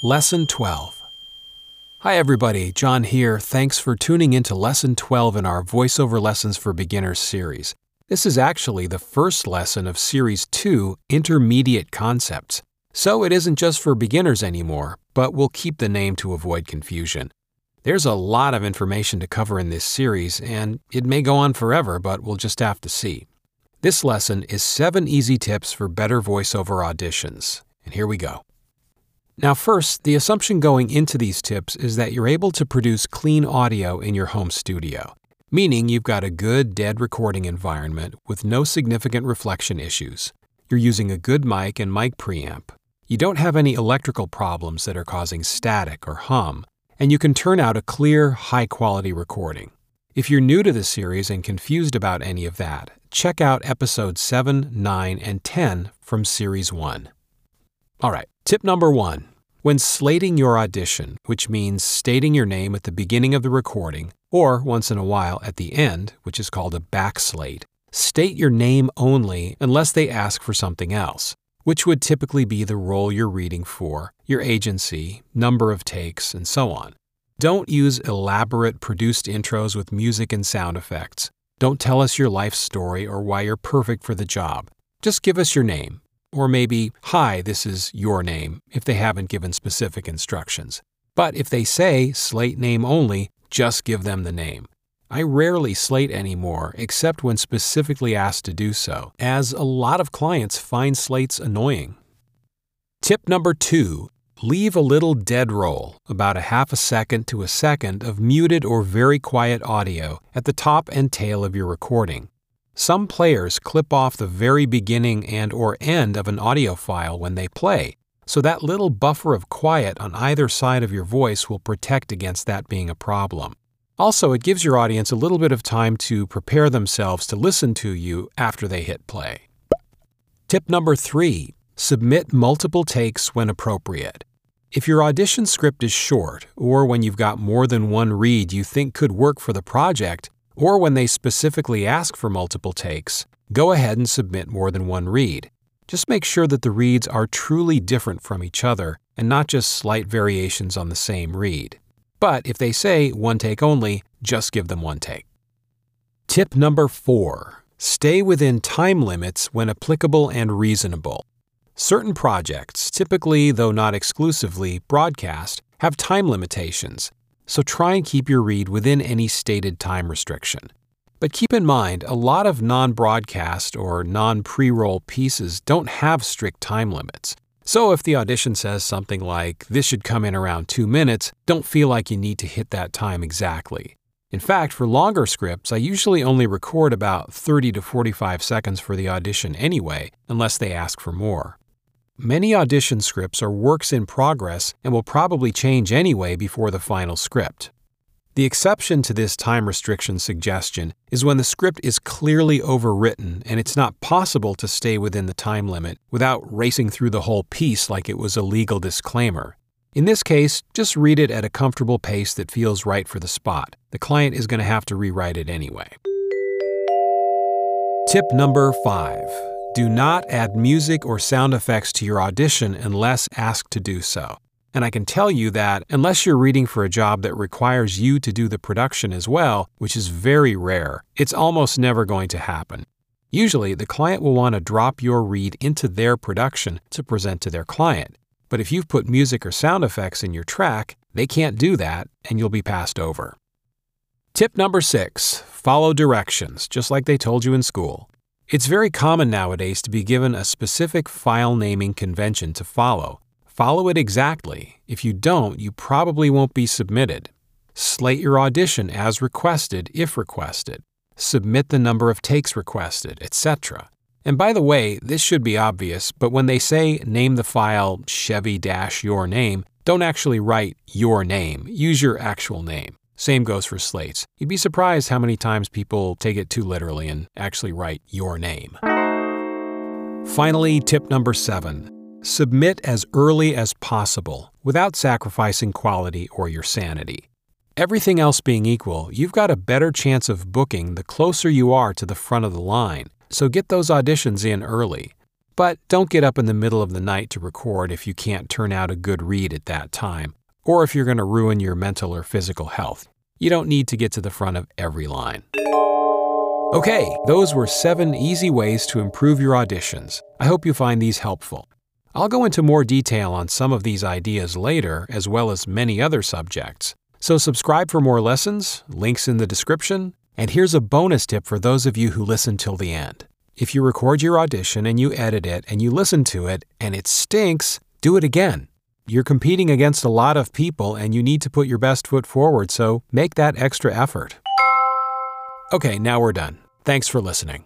Lesson 12. Hi, everybody. John here. Thanks for tuning in to Lesson 12 in our VoiceOver Lessons for Beginners series. This is actually the first lesson of Series 2 Intermediate Concepts. So it isn't just for beginners anymore, but we'll keep the name to avoid confusion. There's a lot of information to cover in this series, and it may go on forever, but we'll just have to see. This lesson is 7 easy tips for better voiceover auditions. And here we go. Now, first, the assumption going into these tips is that you're able to produce clean audio in your home studio, meaning you've got a good dead recording environment with no significant reflection issues. You're using a good mic and mic preamp. You don't have any electrical problems that are causing static or hum, and you can turn out a clear, high quality recording. If you're new to the series and confused about any of that, check out episodes 7, 9, and 10 from Series 1. All right, tip number one. When slating your audition, which means stating your name at the beginning of the recording, or once in a while at the end, which is called a backslate, state your name only unless they ask for something else, which would typically be the role you're reading for, your agency, number of takes, and so on. Don't use elaborate produced intros with music and sound effects. Don't tell us your life story or why you're perfect for the job. Just give us your name. Or maybe, Hi, this is your name, if they haven't given specific instructions. But if they say slate name only, just give them the name. I rarely slate anymore except when specifically asked to do so, as a lot of clients find slates annoying. Tip number two Leave a little dead roll, about a half a second to a second of muted or very quiet audio at the top and tail of your recording. Some players clip off the very beginning and or end of an audio file when they play, so that little buffer of quiet on either side of your voice will protect against that being a problem. Also, it gives your audience a little bit of time to prepare themselves to listen to you after they hit play. Tip number 3. Submit multiple takes when appropriate. If your audition script is short, or when you've got more than one read you think could work for the project, or when they specifically ask for multiple takes, go ahead and submit more than one read. Just make sure that the reads are truly different from each other and not just slight variations on the same read. But if they say one take only, just give them one take. Tip number four stay within time limits when applicable and reasonable. Certain projects, typically though not exclusively broadcast, have time limitations, so try and keep your read within any stated time restriction. But keep in mind, a lot of non broadcast or non pre roll pieces don't have strict time limits. So if the audition says something like, this should come in around two minutes, don't feel like you need to hit that time exactly. In fact, for longer scripts, I usually only record about 30 to 45 seconds for the audition anyway, unless they ask for more. Many audition scripts are works in progress and will probably change anyway before the final script. The exception to this time restriction suggestion is when the script is clearly overwritten and it's not possible to stay within the time limit without racing through the whole piece like it was a legal disclaimer. In this case, just read it at a comfortable pace that feels right for the spot. The client is going to have to rewrite it anyway. Tip number five do not add music or sound effects to your audition unless asked to do so. And I can tell you that unless you're reading for a job that requires you to do the production as well, which is very rare, it's almost never going to happen. Usually, the client will want to drop your read into their production to present to their client. But if you've put music or sound effects in your track, they can't do that and you'll be passed over. Tip number six follow directions, just like they told you in school. It's very common nowadays to be given a specific file naming convention to follow. Follow it exactly. If you don't, you probably won't be submitted. Slate your audition as requested if requested. Submit the number of takes requested, etc. And by the way, this should be obvious, but when they say name the file Chevy your name, don't actually write your name. Use your actual name. Same goes for slates. You'd be surprised how many times people take it too literally and actually write your name. Finally, tip number seven submit as early as possible without sacrificing quality or your sanity. Everything else being equal, you've got a better chance of booking the closer you are to the front of the line, so get those auditions in early. But don't get up in the middle of the night to record if you can't turn out a good read at that time, or if you're going to ruin your mental or physical health. You don't need to get to the front of every line. Okay, those were seven easy ways to improve your auditions. I hope you find these helpful. I'll go into more detail on some of these ideas later, as well as many other subjects. So subscribe for more lessons, links in the description, and here's a bonus tip for those of you who listen till the end. If you record your audition and you edit it and you listen to it and it stinks, do it again. You're competing against a lot of people and you need to put your best foot forward, so make that extra effort. Okay, now we're done. Thanks for listening.